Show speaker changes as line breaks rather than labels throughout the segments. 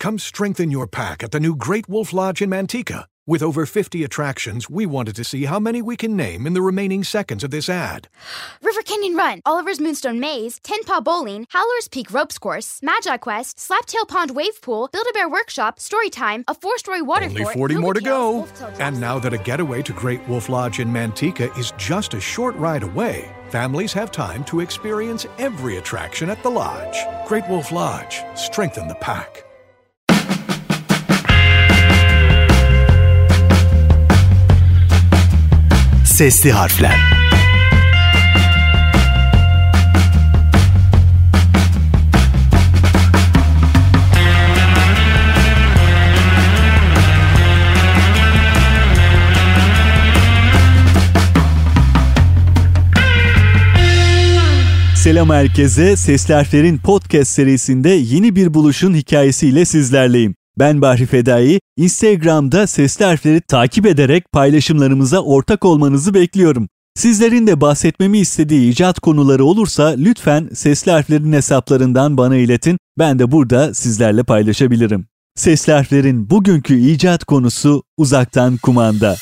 Come strengthen your pack at the new Great Wolf Lodge in Manteca. With over 50 attractions, we wanted to see how many we can name in the remaining seconds of this ad.
River Canyon Run, Oliver's Moonstone Maze, Ten Paw Bowling, Howler's Peak Ropes Course, Magi Quest, Slaptail Pond Wave Pool, Build-A-Bear Workshop, Storytime, a four-story water
Only
fort,
40 more to go. And now that a getaway to Great Wolf Lodge in Manteca is just a short ride away, families have time to experience every attraction at the lodge. Great Wolf Lodge, strengthen the pack.
Sesli harfler. Selam herkese. Sesli Harfler'in podcast serisinde yeni bir buluşun hikayesiyle sizlerleyim. Ben Bahri Fedai. Instagram'da Sesli Harfler'i takip ederek paylaşımlarımıza ortak olmanızı bekliyorum. Sizlerin de bahsetmemi istediği icat konuları olursa lütfen Sesli Harfler'in hesaplarından bana iletin. Ben de burada sizlerle paylaşabilirim. Sesli Harfler'in bugünkü icat konusu uzaktan kumanda.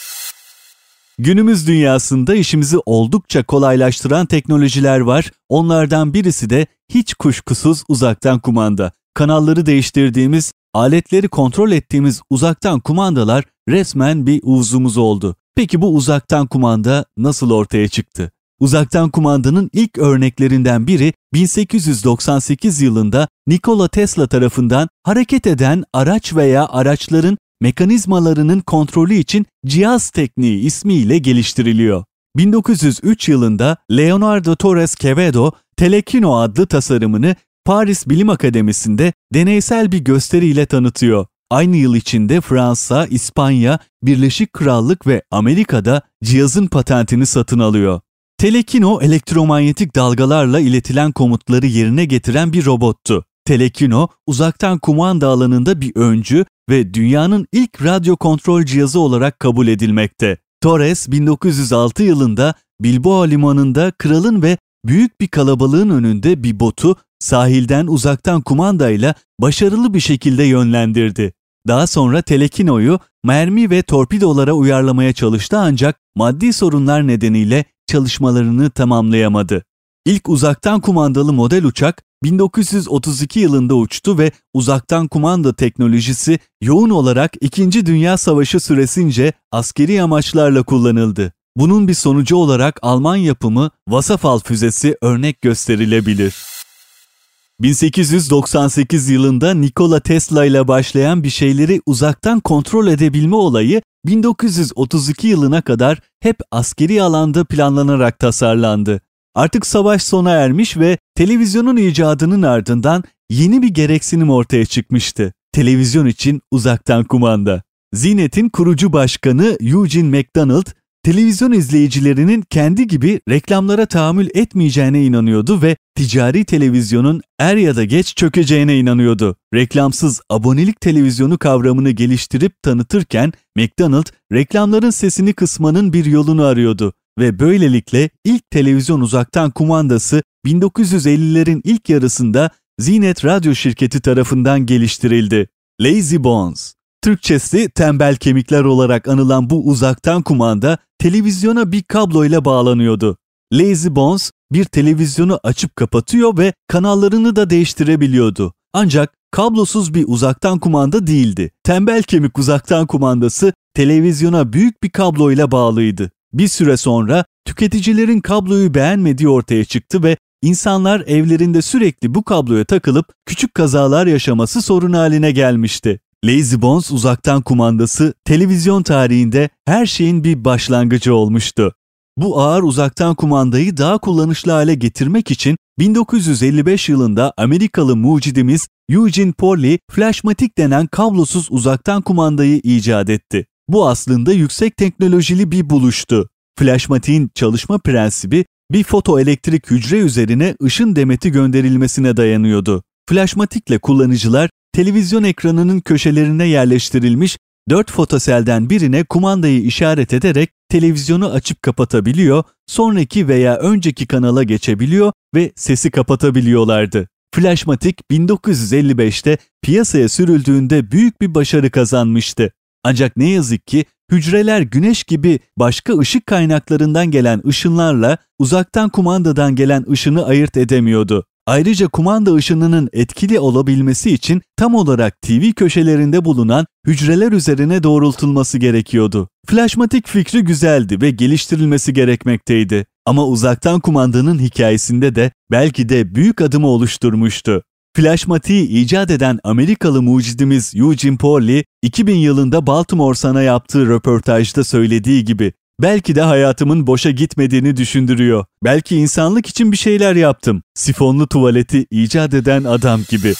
Günümüz dünyasında işimizi oldukça kolaylaştıran teknolojiler var. Onlardan birisi de hiç kuşkusuz uzaktan kumanda. Kanalları değiştirdiğimiz, aletleri kontrol ettiğimiz uzaktan kumandalar resmen bir uzumuz oldu. Peki bu uzaktan kumanda nasıl ortaya çıktı? Uzaktan kumandanın ilk örneklerinden biri 1898 yılında Nikola Tesla tarafından hareket eden araç veya araçların mekanizmalarının kontrolü için cihaz tekniği ismiyle geliştiriliyor. 1903 yılında Leonardo Torres Quevedo Telekino adlı tasarımını Paris Bilim Akademisi'nde deneysel bir gösteriyle tanıtıyor. Aynı yıl içinde Fransa, İspanya, Birleşik Krallık ve Amerika'da cihazın patentini satın alıyor. Telekino elektromanyetik dalgalarla iletilen komutları yerine getiren bir robottu. Telekino uzaktan kumanda alanında bir öncü ve dünyanın ilk radyo kontrol cihazı olarak kabul edilmekte. Torres 1906 yılında Bilbao limanında kralın ve büyük bir kalabalığın önünde bir botu sahilden uzaktan kumandayla başarılı bir şekilde yönlendirdi. Daha sonra Telekino'yu mermi ve torpidolara uyarlamaya çalıştı ancak maddi sorunlar nedeniyle çalışmalarını tamamlayamadı. İlk uzaktan kumandalı model uçak 1932 yılında uçtu ve uzaktan kumanda teknolojisi yoğun olarak 2. Dünya Savaşı süresince askeri amaçlarla kullanıldı. Bunun bir sonucu olarak Alman yapımı Wasserfall füzesi örnek gösterilebilir. 1898 yılında Nikola Tesla ile başlayan bir şeyleri uzaktan kontrol edebilme olayı 1932 yılına kadar hep askeri alanda planlanarak tasarlandı. Artık savaş sona ermiş ve televizyonun icadının ardından yeni bir gereksinim ortaya çıkmıştı. Televizyon için uzaktan kumanda. Zinet'in kurucu başkanı Eugene McDonald, televizyon izleyicilerinin kendi gibi reklamlara tahammül etmeyeceğine inanıyordu ve ticari televizyonun er ya da geç çökeceğine inanıyordu. Reklamsız abonelik televizyonu kavramını geliştirip tanıtırken McDonald reklamların sesini kısmanın bir yolunu arıyordu ve böylelikle ilk televizyon uzaktan kumandası 1950'lerin ilk yarısında Zinet Radyo Şirketi tarafından geliştirildi. Lazy Bones Türkçesi tembel kemikler olarak anılan bu uzaktan kumanda televizyona bir kabloyla bağlanıyordu. Lazy Bones bir televizyonu açıp kapatıyor ve kanallarını da değiştirebiliyordu. Ancak kablosuz bir uzaktan kumanda değildi. Tembel kemik uzaktan kumandası televizyona büyük bir kabloyla bağlıydı. Bir süre sonra tüketicilerin kabloyu beğenmediği ortaya çıktı ve insanlar evlerinde sürekli bu kabloya takılıp küçük kazalar yaşaması sorun haline gelmişti. Lazy Bones uzaktan kumandası televizyon tarihinde her şeyin bir başlangıcı olmuştu. Bu ağır uzaktan kumandayı daha kullanışlı hale getirmek için 1955 yılında Amerikalı mucidimiz Eugene Porley Flashmatic denen kablosuz uzaktan kumandayı icat etti. Bu aslında yüksek teknolojili bir buluştu. Flashmatic'in çalışma prensibi bir fotoelektrik hücre üzerine ışın demeti gönderilmesine dayanıyordu. Flashmatic'le kullanıcılar televizyon ekranının köşelerine yerleştirilmiş 4 fotoselden birine kumandayı işaret ederek televizyonu açıp kapatabiliyor, sonraki veya önceki kanala geçebiliyor ve sesi kapatabiliyorlardı. Flashmatic 1955'te piyasaya sürüldüğünde büyük bir başarı kazanmıştı. Ancak ne yazık ki hücreler güneş gibi başka ışık kaynaklarından gelen ışınlarla uzaktan kumandadan gelen ışını ayırt edemiyordu. Ayrıca kumanda ışınının etkili olabilmesi için tam olarak TV köşelerinde bulunan hücreler üzerine doğrultulması gerekiyordu. Flashmatik fikri güzeldi ve geliştirilmesi gerekmekteydi. Ama uzaktan kumandanın hikayesinde de belki de büyük adımı oluşturmuştu. Flashmatik'i icat eden Amerikalı mucidimiz Eugene Pauli, 2000 yılında Baltimore Sun'a yaptığı röportajda söylediği gibi Belki de hayatımın boşa gitmediğini düşündürüyor. Belki insanlık için bir şeyler yaptım. Sifonlu tuvaleti icat eden adam gibi.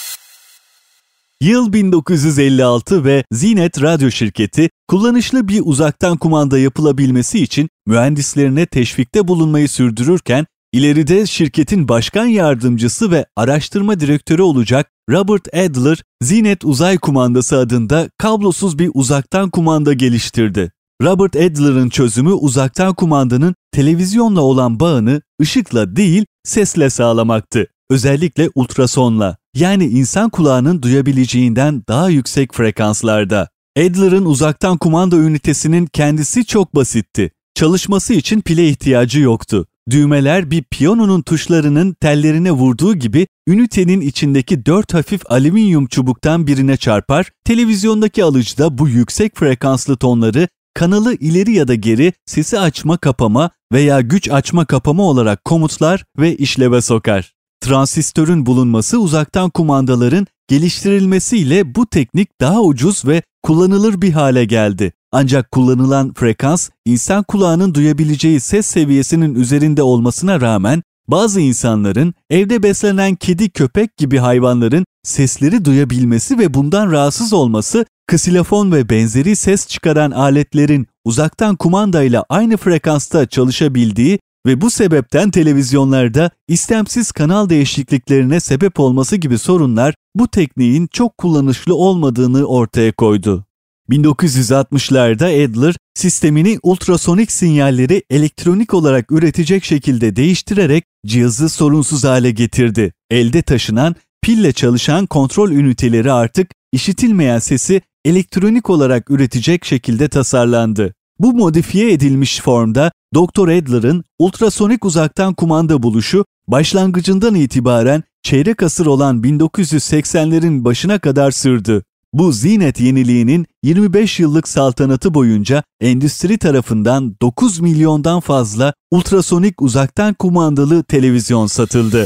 Yıl 1956 ve Zinet Radyo Şirketi kullanışlı bir uzaktan kumanda yapılabilmesi için mühendislerine teşvikte bulunmayı sürdürürken ileride şirketin başkan yardımcısı ve araştırma direktörü olacak Robert Adler, Zinet Uzay Kumandası adında kablosuz bir uzaktan kumanda geliştirdi. Robert Adler'ın çözümü uzaktan kumandanın televizyonla olan bağını ışıkla değil sesle sağlamaktı. Özellikle ultrasonla yani insan kulağının duyabileceğinden daha yüksek frekanslarda. Adler'ın uzaktan kumanda ünitesinin kendisi çok basitti. Çalışması için pile ihtiyacı yoktu. Düğmeler bir piyanonun tuşlarının tellerine vurduğu gibi ünitenin içindeki dört hafif alüminyum çubuktan birine çarpar, televizyondaki alıcıda bu yüksek frekanslı tonları kanalı ileri ya da geri sesi açma kapama veya güç açma kapama olarak komutlar ve işleve sokar. Transistörün bulunması uzaktan kumandaların geliştirilmesiyle bu teknik daha ucuz ve kullanılır bir hale geldi. Ancak kullanılan frekans insan kulağının duyabileceği ses seviyesinin üzerinde olmasına rağmen bazı insanların evde beslenen kedi köpek gibi hayvanların sesleri duyabilmesi ve bundan rahatsız olması ksilofon ve benzeri ses çıkaran aletlerin uzaktan kumandayla aynı frekansta çalışabildiği ve bu sebepten televizyonlarda istemsiz kanal değişikliklerine sebep olması gibi sorunlar bu tekniğin çok kullanışlı olmadığını ortaya koydu. 1960'larda Adler sistemini ultrasonik sinyalleri elektronik olarak üretecek şekilde değiştirerek cihazı sorunsuz hale getirdi. Elde taşınan, pille çalışan kontrol üniteleri artık işitilmeyen sesi elektronik olarak üretecek şekilde tasarlandı. Bu modifiye edilmiş formda Dr. Adler'ın ultrasonik uzaktan kumanda buluşu başlangıcından itibaren çeyrek asır olan 1980'lerin başına kadar sürdü. Bu zinet yeniliğinin 25 yıllık saltanatı boyunca endüstri tarafından 9 milyondan fazla ultrasonik uzaktan kumandalı televizyon satıldı.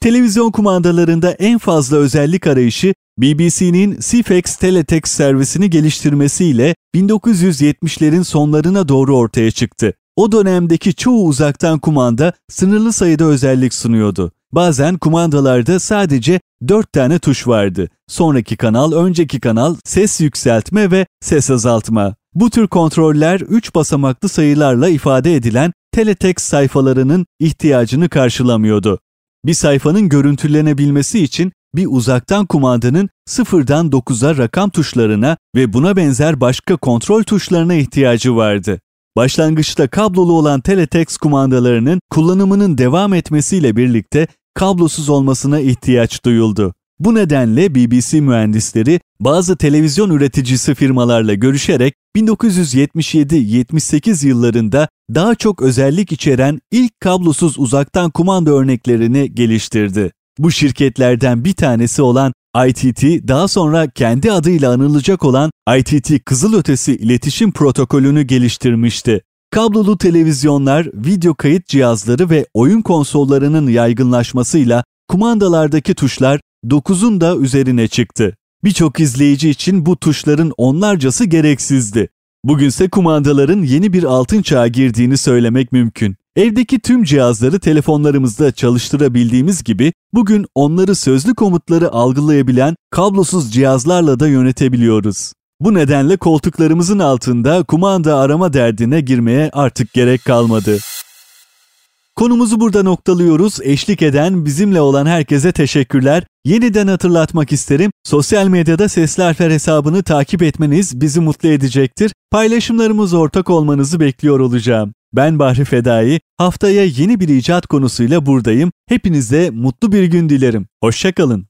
Televizyon kumandalarında en fazla özellik arayışı BBC'nin CFX Teletext servisini geliştirmesiyle 1970'lerin sonlarına doğru ortaya çıktı. O dönemdeki çoğu uzaktan kumanda sınırlı sayıda özellik sunuyordu. Bazen kumandalarda sadece 4 tane tuş vardı. Sonraki kanal, önceki kanal, ses yükseltme ve ses azaltma. Bu tür kontroller 3 basamaklı sayılarla ifade edilen teletext sayfalarının ihtiyacını karşılamıyordu. Bir sayfanın görüntülenebilmesi için bir uzaktan kumandanın sıfırdan 9'a rakam tuşlarına ve buna benzer başka kontrol tuşlarına ihtiyacı vardı. Başlangıçta kablolu olan teletext kumandalarının kullanımının devam etmesiyle birlikte kablosuz olmasına ihtiyaç duyuldu. Bu nedenle BBC mühendisleri bazı televizyon üreticisi firmalarla görüşerek 1977-78 yıllarında daha çok özellik içeren ilk kablosuz uzaktan kumanda örneklerini geliştirdi. Bu şirketlerden bir tanesi olan ITT daha sonra kendi adıyla anılacak olan ITT Kızılötesi İletişim Protokolünü geliştirmişti. Kablolu televizyonlar, video kayıt cihazları ve oyun konsollarının yaygınlaşmasıyla kumandalardaki tuşlar 9'un da üzerine çıktı. Birçok izleyici için bu tuşların onlarcası gereksizdi. Bugünse kumandaların yeni bir altın çağa girdiğini söylemek mümkün. Evdeki tüm cihazları telefonlarımızda çalıştırabildiğimiz gibi bugün onları sözlü komutları algılayabilen kablosuz cihazlarla da yönetebiliyoruz. Bu nedenle koltuklarımızın altında kumanda arama derdine girmeye artık gerek kalmadı. Konumuzu burada noktalıyoruz. Eşlik eden, bizimle olan herkese teşekkürler. Yeniden hatırlatmak isterim. Sosyal medyada Sesli Harfler hesabını takip etmeniz bizi mutlu edecektir. Paylaşımlarımız ortak olmanızı bekliyor olacağım. Ben Bahri Fedai. Haftaya yeni bir icat konusuyla buradayım. Hepinize mutlu bir gün dilerim. Hoşçakalın.